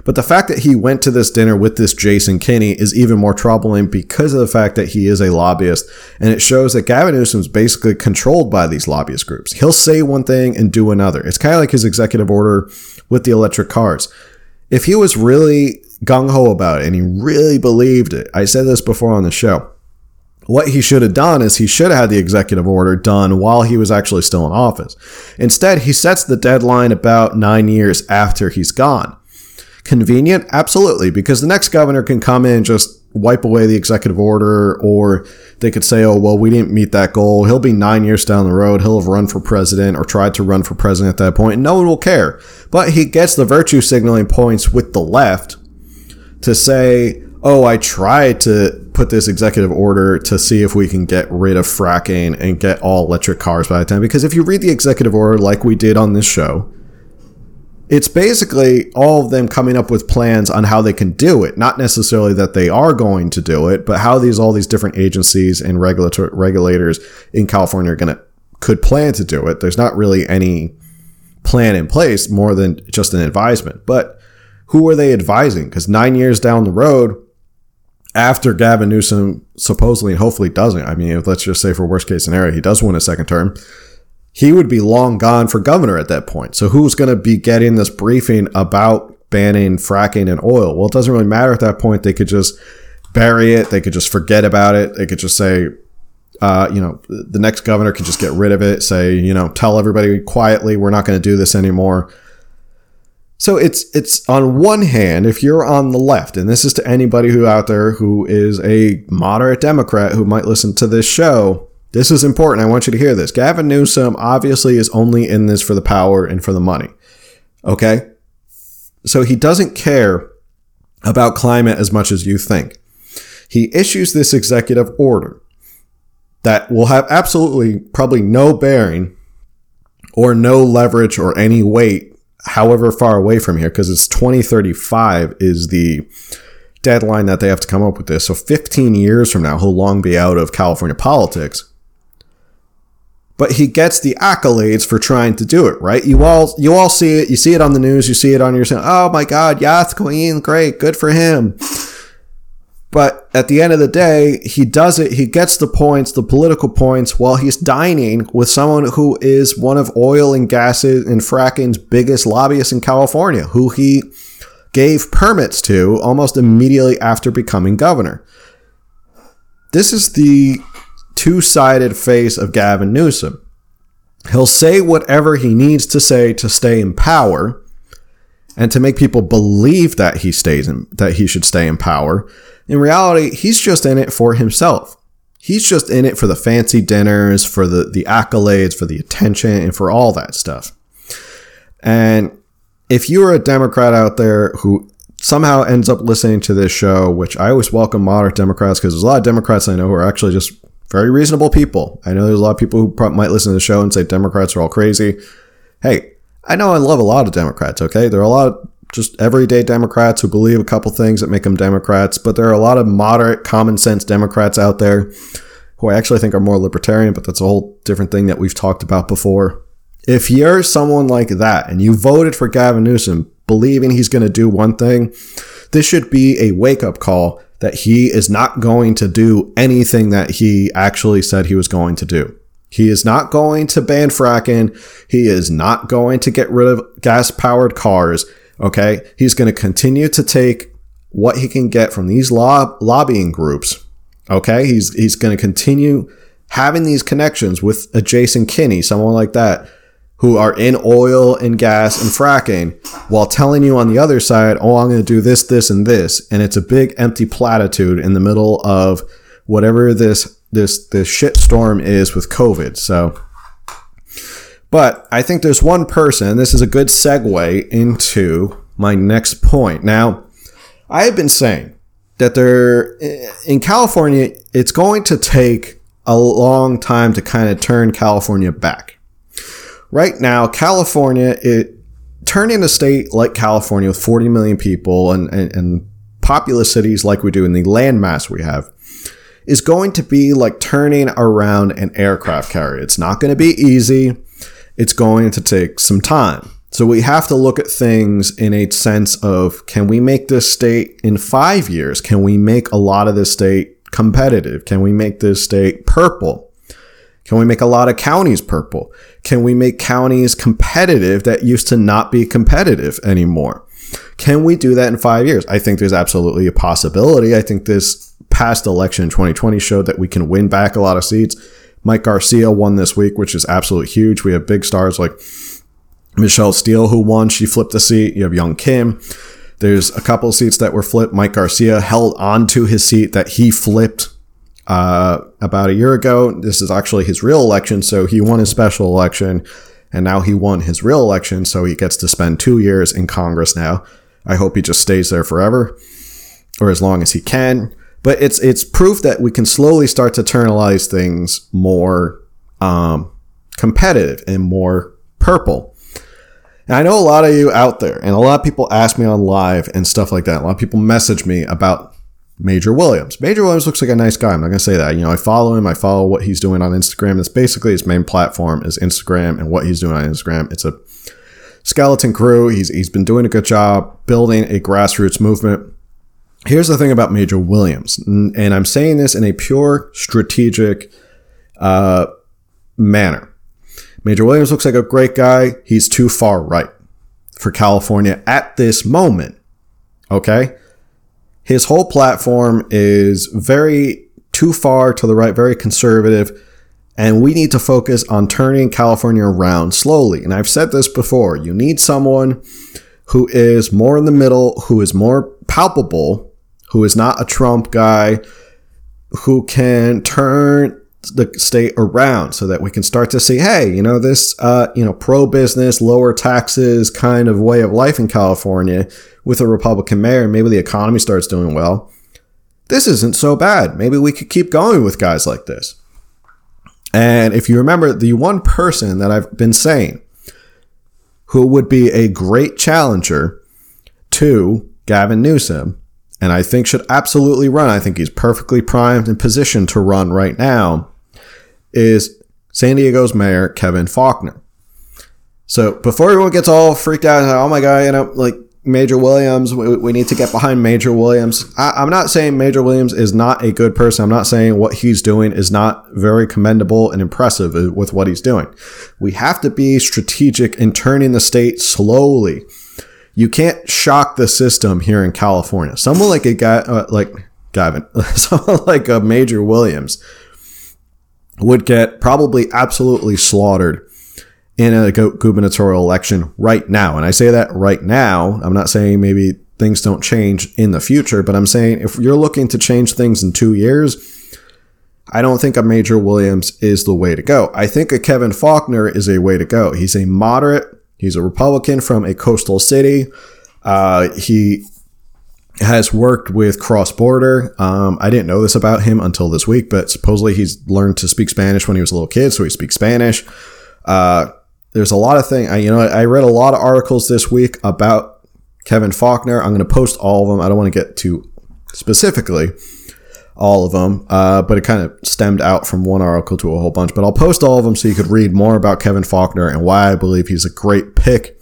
but the fact that he went to this dinner with this Jason Kinney is even more troubling because of the fact that he is a lobbyist, and it shows that Gavin Newsom's basically controlled by these lobbyist groups. He'll say one thing and do another. It's kind of like his executive order with the electric cars. If he was really gung ho about it and he really believed it, I said this before on the show what he should have done is he should have had the executive order done while he was actually still in office. Instead, he sets the deadline about nine years after he's gone. Convenient? Absolutely, because the next governor can come in and just wipe away the executive order, or they could say, oh, well, we didn't meet that goal. He'll be nine years down the road. He'll have run for president or tried to run for president at that point, and no one will care. But he gets the virtue signaling points with the left to say, oh, I tried to put this executive order to see if we can get rid of fracking and get all electric cars by the time. Because if you read the executive order, like we did on this show, it's basically all of them coming up with plans on how they can do it. Not necessarily that they are going to do it, but how these all these different agencies and regulatory regulators in California are going to could plan to do it. There's not really any plan in place more than just an advisement. But who are they advising? Because nine years down the road, after Gavin Newsom supposedly and hopefully doesn't, I mean, let's just say for worst case scenario, he does win a second term, he would be long gone for governor at that point. So who's going to be getting this briefing about banning fracking and oil? Well, it doesn't really matter at that point. They could just bury it. They could just forget about it. They could just say, uh, you know, the next governor can just get rid of it. Say, you know, tell everybody quietly, we're not going to do this anymore. So it's it's on one hand, if you're on the left, and this is to anybody who out there who is a moderate Democrat who might listen to this show, this is important. I want you to hear this. Gavin Newsom obviously is only in this for the power and for the money. Okay? So he doesn't care about climate as much as you think. He issues this executive order that will have absolutely probably no bearing or no leverage or any weight, however far away from here, because it's 2035 is the deadline that they have to come up with this. So 15 years from now, he'll long be out of California politics. But he gets the accolades for trying to do it, right? You all you all see it, you see it on the news, you see it on your oh my god, Yath Queen, great, good for him. But at the end of the day, he does it. He gets the points, the political points, while he's dining with someone who is one of oil and gases and fracking's biggest lobbyists in California, who he gave permits to almost immediately after becoming governor. This is the two sided face of Gavin Newsom. He'll say whatever he needs to say to stay in power and to make people believe that he stays in, that he should stay in power in reality, he's just in it for himself. He's just in it for the fancy dinners, for the, the accolades, for the attention, and for all that stuff. And if you are a Democrat out there who somehow ends up listening to this show, which I always welcome moderate Democrats because there's a lot of Democrats I know who are actually just very reasonable people. I know there's a lot of people who might listen to the show and say Democrats are all crazy. Hey, I know I love a lot of Democrats, okay? There are a lot of just everyday Democrats who believe a couple things that make them Democrats, but there are a lot of moderate, common sense Democrats out there who I actually think are more libertarian, but that's a whole different thing that we've talked about before. If you're someone like that and you voted for Gavin Newsom believing he's going to do one thing, this should be a wake up call that he is not going to do anything that he actually said he was going to do. He is not going to ban fracking. He is not going to get rid of gas powered cars. Okay. He's going to continue to take what he can get from these lob- lobbying groups. Okay. He's, he's going to continue having these connections with a Jason Kinney, someone like that, who are in oil and gas and fracking while telling you on the other side, oh, I'm going to do this, this, and this. And it's a big empty platitude in the middle of whatever this, this, this shit storm is with COVID. So, but I think there's one person, this is a good segue into my next point. Now, I have been saying that there, in California, it's going to take a long time to kind of turn California back. Right now, California, it turning a state like California with 40 million people and, and, and populous cities like we do in the landmass we have is going to be like turning around an aircraft carrier. It's not going to be easy it's going to take some time. So we have to look at things in a sense of can we make this state in five years? Can we make a lot of this state competitive? Can we make this state purple? Can we make a lot of counties purple? Can we make counties competitive that used to not be competitive anymore? Can we do that in five years? I think there's absolutely a possibility. I think this past election in 2020 showed that we can win back a lot of seats. Mike Garcia won this week, which is absolutely huge. We have big stars like Michelle Steel, who won. She flipped the seat. You have Young Kim. There's a couple seats that were flipped. Mike Garcia held on to his seat that he flipped uh, about a year ago. This is actually his real election, so he won his special election, and now he won his real election, so he gets to spend two years in Congress now. I hope he just stays there forever, or as long as he can but it's it's proof that we can slowly start to internalize things more um, competitive and more purple. And I know a lot of you out there, and a lot of people ask me on live and stuff like that. A lot of people message me about Major Williams. Major Williams looks like a nice guy. I'm not gonna say that. You know, I follow him. I follow what he's doing on Instagram. It's basically his main platform is Instagram and what he's doing on Instagram. It's a skeleton crew. He's he's been doing a good job building a grassroots movement here's the thing about Major Williams, and I'm saying this in a pure strategic uh, manner. Major Williams looks like a great guy. He's too far right for California at this moment. Okay. His whole platform is very too far to the right, very conservative. And we need to focus on turning California around slowly. And I've said this before you need someone who is more in the middle, who is more palpable who is not a Trump guy, who can turn the state around so that we can start to see, hey, you know, this, uh, you know, pro business, lower taxes kind of way of life in California with a Republican mayor, maybe the economy starts doing well. This isn't so bad. Maybe we could keep going with guys like this. And if you remember, the one person that I've been saying who would be a great challenger to Gavin Newsom, and I think should absolutely run, I think he's perfectly primed and positioned to run right now, is San Diego's mayor, Kevin Faulconer. So before everyone gets all freaked out, oh my God, you know, like Major Williams. We, we need to get behind Major Williams. I, am not saying Major Williams is not a good person. I'm not saying what he's doing is not very commendable and impressive with what he's doing. We have to be strategic in turning the state slowly. You can't shock the system here in California. Someone like a guy, uh, like Gavin, [laughs] someone like a Major Williams would get probably absolutely slaughtered in a gubernatorial election right now. And I say that right now. I'm not saying maybe things don't change in the future, but I'm saying if you're looking to change things in two years, I don't think a Major Williams is the way to go. I think a Kevin Faulconer is a way to go. He's a moderate, he's a Republican from a coastal city. Uh, he has worked with cross border. Um, I didn't know this about him until this week, but supposedly he's learned to speak Spanish when he was a little kid, so he speaks Spanish. Uh, there's a lot of things. I, you know, I read a lot of articles this week about Kevin Faulconer. I'm going to post all of them. I don't want to get too specifically all of them, uh, but it kind of stemmed out from one article to a whole bunch. But I'll post all of them so you could read more about Kevin Faulconer and why I believe he's a great pick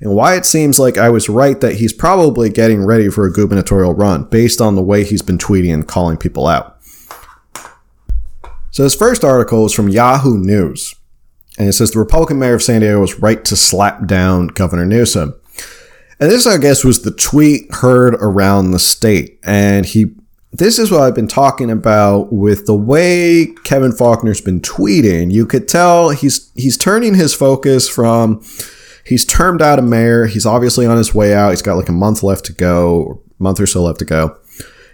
and why it seems like I was right that he's probably getting ready for a gubernatorial run based on the way he's been tweeting and calling people out. So his first article is from Yahoo News. And it says the Republican mayor of San Diego was right to slap down Governor Newsom. And this, I guess, was the tweet heard around the state. And he, this is what I've been talking about with the way Kevin Faulconer's been tweeting. You could tell he's he's turning his focus from he's termed out a mayor. He's obviously on his way out. He's got like a month left to go, month or so left to go.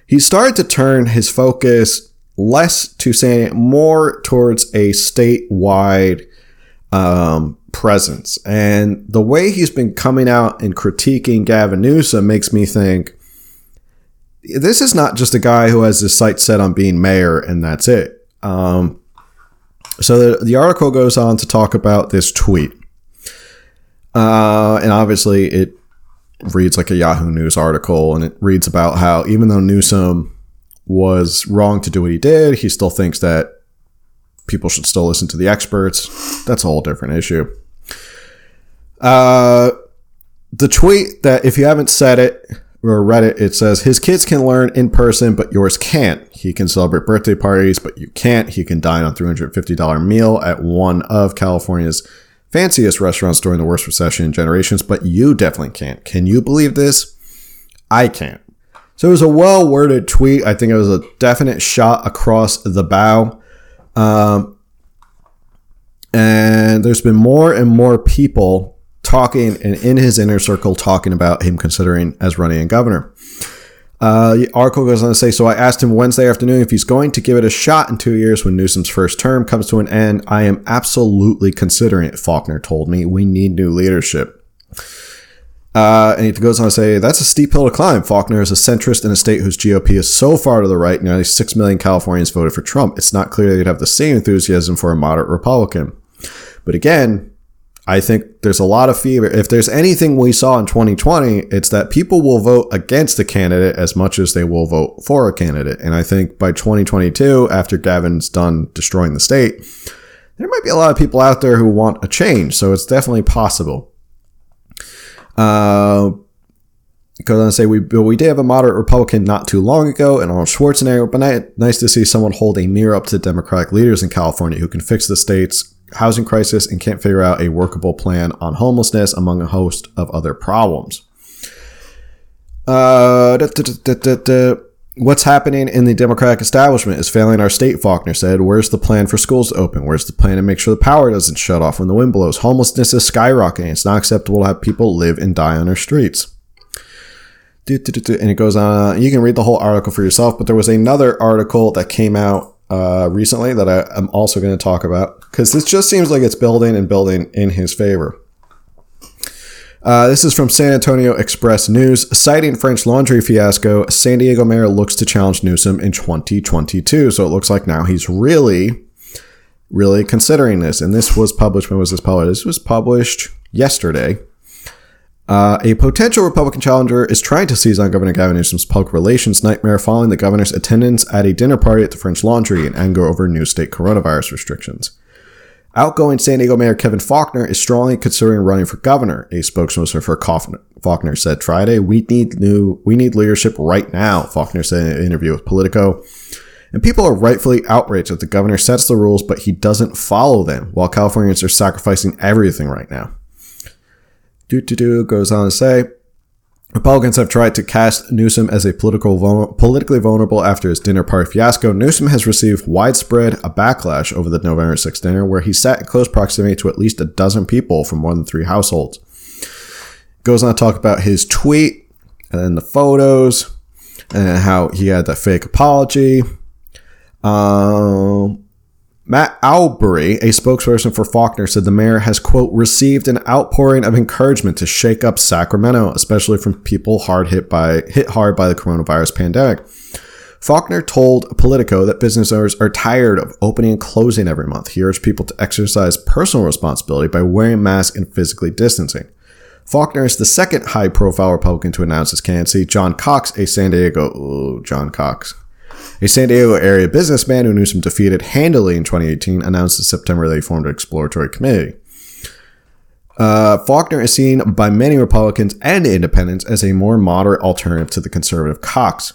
He started to turn his focus less to saying more towards a statewide um, presence. And the way he's been coming out and critiquing Gavin Newsom makes me think this is not just a guy who has his sights set on being mayor and that's it. Um, so the, the article goes on to talk about this tweet. Uh, and obviously it reads like a Yahoo News article and it reads about how even though Newsom was wrong to do what he did, he still thinks that people should still listen to the experts. That's a whole different issue. Uh, the tweet that if you haven't said it or read it, it says his kids can learn in person, but yours can't. He can celebrate birthday parties, but you can't. He can dine on $350 meal at one of California's fanciest restaurants during the worst recession in generations, but you definitely can't. Can you believe this? I can't. So it was a well worded tweet. I think it was a definite shot across the bow. Um, and there's been more and more people talking and in his inner circle talking about him considering as running governor. Uh, the article goes on to say, so I asked him Wednesday afternoon if he's going to give it a shot in two years when Newsom's first term comes to an end. I am absolutely considering it, Faulconer told me. We need new leadership. Uh, and he goes on to say, that's a steep hill to climb. Faulconer is a centrist in a state whose GOP is so far to the right, nearly 6 million Californians voted for Trump. It's not clear they'd have the same enthusiasm for a moderate Republican. But again, I think there's a lot of fever. If there's anything we saw in 2020, it's that people will vote against a candidate as much as they will vote for a candidate. And I think by 2022, after Gavin's done destroying the state, there might be a lot of people out there who want a change. So it's definitely possible. Uh, goes on say we we did have a moderate Republican not too long ago, and Arnold Schwarzenegger. But nice to see someone hold a mirror up to Democratic leaders in California who can fix the state's housing crisis and can't figure out a workable plan on homelessness, among a host of other problems. Uh, da, da, da, what's happening in the Democratic establishment is failing our state, Faulconer said. Where's the plan for schools to open? Where's the plan to make sure the power doesn't shut off when the wind blows? Homelessness is skyrocketing. It's not acceptable to have people live and die on our streets. And it goes on. You can read the whole article for yourself, but there was another article that came out uh, recently that I, am also going to talk about because this just seems like it's building and building in his favor. Uh, this is from San Antonio Express News. Citing French Laundry fiasco, San Diego mayor looks to challenge Newsom in 2022. So it looks like now he's really really considering this. And this was published. When was this published? This was published yesterday. Uh, a potential Republican challenger is trying to seize on Governor Gavin Newsom's public relations nightmare following the governor's attendance at a dinner party at the French Laundry in anger over new state coronavirus restrictions. Outgoing San Diego Mayor Kevin Faulconer is strongly considering running for governor. A spokesperson for Faulconer said Friday, "We need new, we need leadership right now." Faulconer said in an interview with Politico. And people are rightfully outraged that the governor sets the rules, but he doesn't follow them, while Californians are sacrificing everything right now. Do do do goes on to say, Republicans have tried to cast Newsom as a political politically vulnerable after his dinner party fiasco. Newsom has received widespread a backlash over the November 6th dinner, where he sat in close proximity to at least a dozen people from more than three households. Goes on to talk about his tweet and then the photos and how he had that fake apology. Um, Matt Albury, a spokesperson for Faulconer, said the mayor has, quote, received an outpouring of encouragement to shake up Sacramento, especially from people hard hit by hit hard by the coronavirus pandemic. Faulconer told Politico that business owners are tired of opening and closing every month. He urged people to exercise personal responsibility by wearing masks and physically distancing. Faulconer is the second high profile Republican to announce his candidacy. John Cox, a San Diego, oh, John Cox, a San Diego area businessman who Newsom defeated handily in 2018 announced in September they formed an exploratory committee. Uh, Faulconer is seen by many Republicans and independents as a more moderate alternative to the conservative Cox.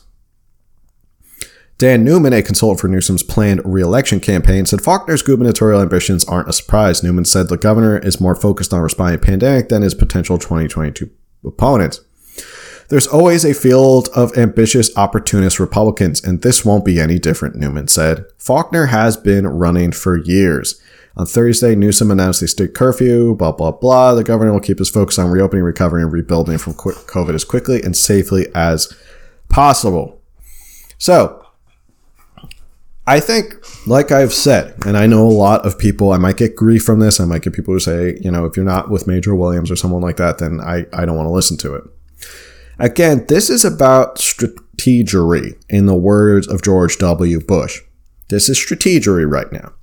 Dan Newman, a consultant for Newsom's planned reelection campaign, said Faulconer's gubernatorial ambitions aren't a surprise. Newman said the governor is more focused on responding to the pandemic than his potential 2022 opponents. There's always a field of ambitious opportunist Republicans, and this won't be any different, Newman said. Faulconer has been running for years. On Thursday, Newsom announced a state curfew, blah, blah, blah. The governor will keep his focus on reopening, recovering, and rebuilding from COVID as quickly and safely as possible. So, I think, like I've said, and I know a lot of people, I might get grief from this. I might get people who say, you know, if you're not with Major Williams or someone like that, then I, I don't want to listen to it. Again, this is about strategery, in the words of George W. Bush. This is strategery right now.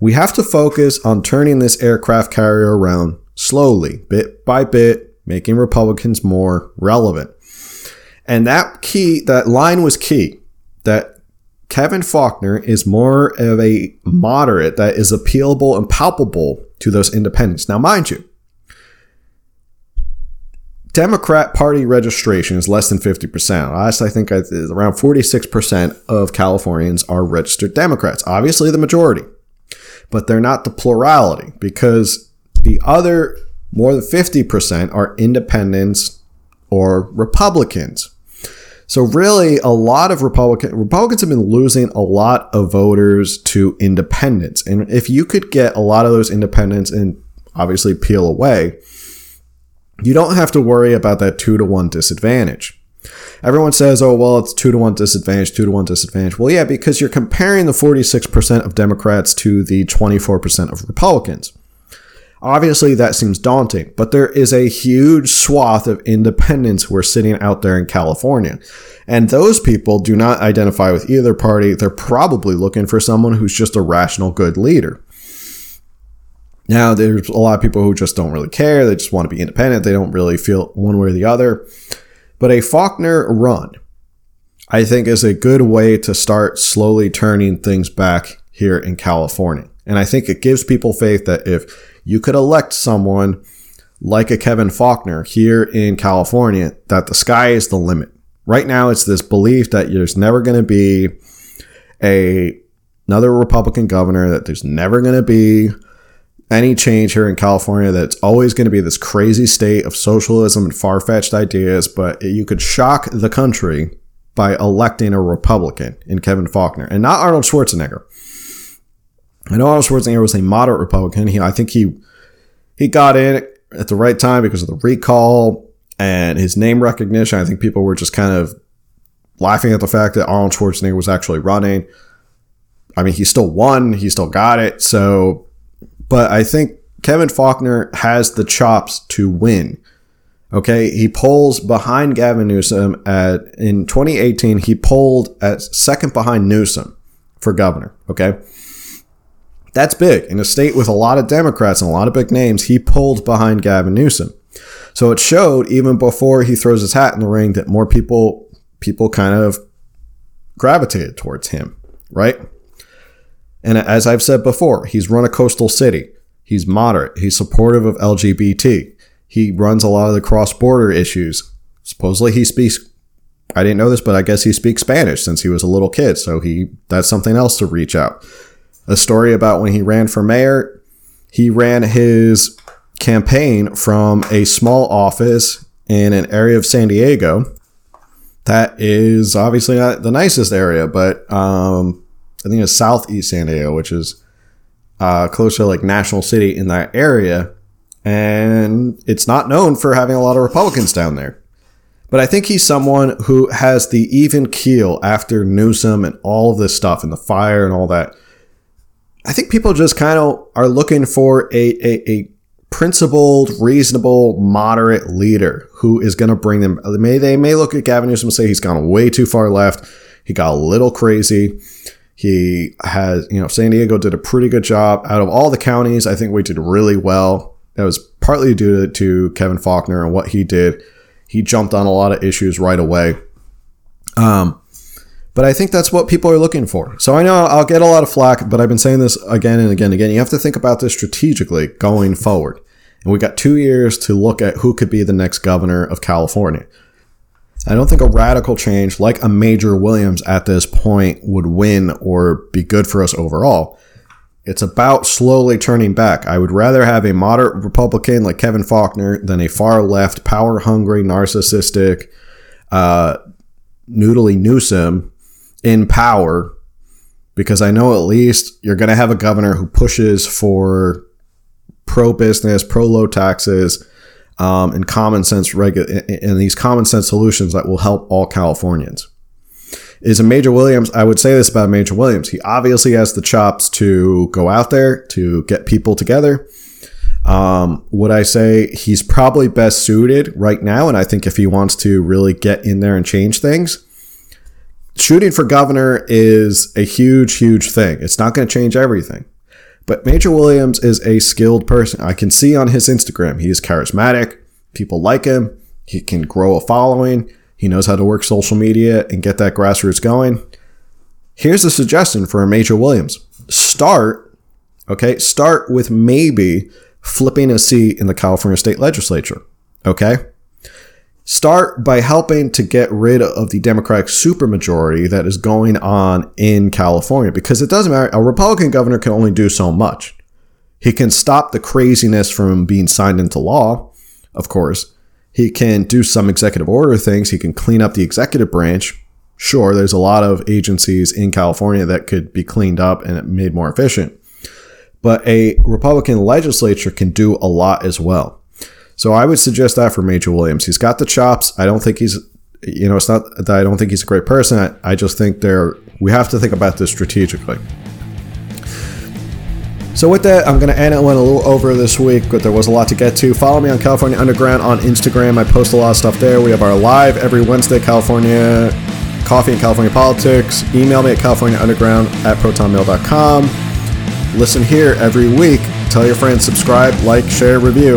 We have to focus on turning this aircraft carrier around slowly, bit by bit, making Republicans more relevant. And that key, that line was key. That Kevin Faulconer is more of a moderate that is appealable and palpable to those independents. Now, mind you, Democrat Party registration is less than 50%. Last, I think around 46% of Californians are registered Democrats. Obviously, the majority, but they're not the plurality because the other more than 50% are independents or Republicans. So really, a lot of Republican Republicans have been losing a lot of voters to independents, and if you could get a lot of those independents and obviously peel away, you don't have to worry about that two to one disadvantage. Everyone says, oh, well, it's two to one disadvantage, two to one disadvantage. Well, yeah, because you're comparing the 46% of Democrats to the 24% of Republicans. Obviously, that seems daunting, but there is a huge swath of independents who are sitting out there in California. And those people do not identify with either party. They're probably looking for someone who's just a rational, good leader. Now, there's a lot of people who just don't really care. They just want to be independent. They don't really feel one way or the other. But a Faulconer run, I think, is a good way to start slowly turning things back here in California. And I think it gives people faith that if you could elect someone like a Kevin Faulconer here in California, that the sky is the limit. Right now, it's this belief that there's never going to be a another Republican governor, that there's never going to be any change here in California that's always going to be this crazy state of socialism and far fetched ideas, but you could shock the country by electing a Republican in Kevin Faulconer and not Arnold Schwarzenegger. I know Arnold Schwarzenegger was a moderate Republican. He, I think he he got in at the right time because of the recall and his name recognition. I think people were just kind of laughing at the fact that Arnold Schwarzenegger was actually running. I mean, he still won. He still got it. So but I think Kevin Faulconer has the chops to win. Okay, he polls behind Gavin Newsom at in 2018. He polled at second behind Newsom for governor. Okay, That's big. In a state with a lot of Democrats and a lot of big names, he pulled behind Gavin Newsom. So it showed even before he throws his hat in the ring that more people people kind of gravitated towards him, right? And as I've said before, he's run a coastal city. He's moderate. He's supportive of LGBT. He runs a lot of the cross border issues. Supposedly he speaks I didn't know this, but I guess he speaks Spanish since he was a little kid, so he that's something else to reach out. A story about when he ran for mayor, he ran his campaign from a small office in an area of San Diego that is obviously not the nicest area, but um, I think it's southeast San Diego, which is uh, close to like National City in that area. And it's not known for having a lot of Republicans down there. But I think he's someone who has the even keel after Newsom and all of this stuff and the fire and all that. I think people just kind of are looking for a, a, a principled, reasonable, moderate leader who is going to bring them. May, they may look at Gavin Newsom and say he's gone way too far left. He got a little crazy. He has, you know, San Diego did a pretty good job. Out of all the counties, I think we did really well. That was partly due to, to Kevin Faulconer and what he did he jumped on a lot of issues right away. Um, but I think that's what people are looking for. So I know I'll get a lot of flack, but I've been saying this again and again and again. You have to think about this strategically going forward. And we got two years to look at who could be the next governor of California. I don't think a radical change like a Major Williams at this point would win or be good for us overall. It's about slowly turning back. I would rather have a moderate Republican like Kevin Faulconer than a far left, power hungry, narcissistic, uh, noodly Newsom in power because I know at least you're going to have a governor who pushes for pro business, pro low taxes, um, and common sense regu- and these common sense solutions that will help all Californians is a Major Williams. I would say this about Major Williams. He obviously has the chops to go out there to get people together. Um, would I say he's probably best suited right now? And I think if he wants to really get in there and change things, shooting for governor is a huge, huge thing. It's not going to change everything. But Major Williams is a skilled person. I can see on his Instagram, he is charismatic. People like him. He can grow a following. He knows how to work social media and get that grassroots going. Here's a suggestion for Major Williams. Start, okay, start with maybe flipping a seat in the California state legislature. Okay? Start by helping to get rid of the Democratic supermajority that is going on in California because it doesn't matter. A Republican governor can only do so much. He can stop the craziness from being signed into law, of course, he can do some executive order things. He can clean up the executive branch. Sure, there's a lot of agencies in California that could be cleaned up and made more efficient. But a Republican legislature can do a lot as well. So I would suggest that for Major Williams. He's got the chops. I don't think he's, you know, it's not that I don't think he's a great person. I, I just think there we have to think about this strategically. So with that, I'm going to end it. Went a little over this week, but there was a lot to get to. Follow me on California Underground on Instagram. I post a lot of stuff there. We have our live every Wednesday, California Coffee and California Politics. Email me at californiaunderground at protonmail.com. Listen here every week. Tell your friends, subscribe, like, share, review,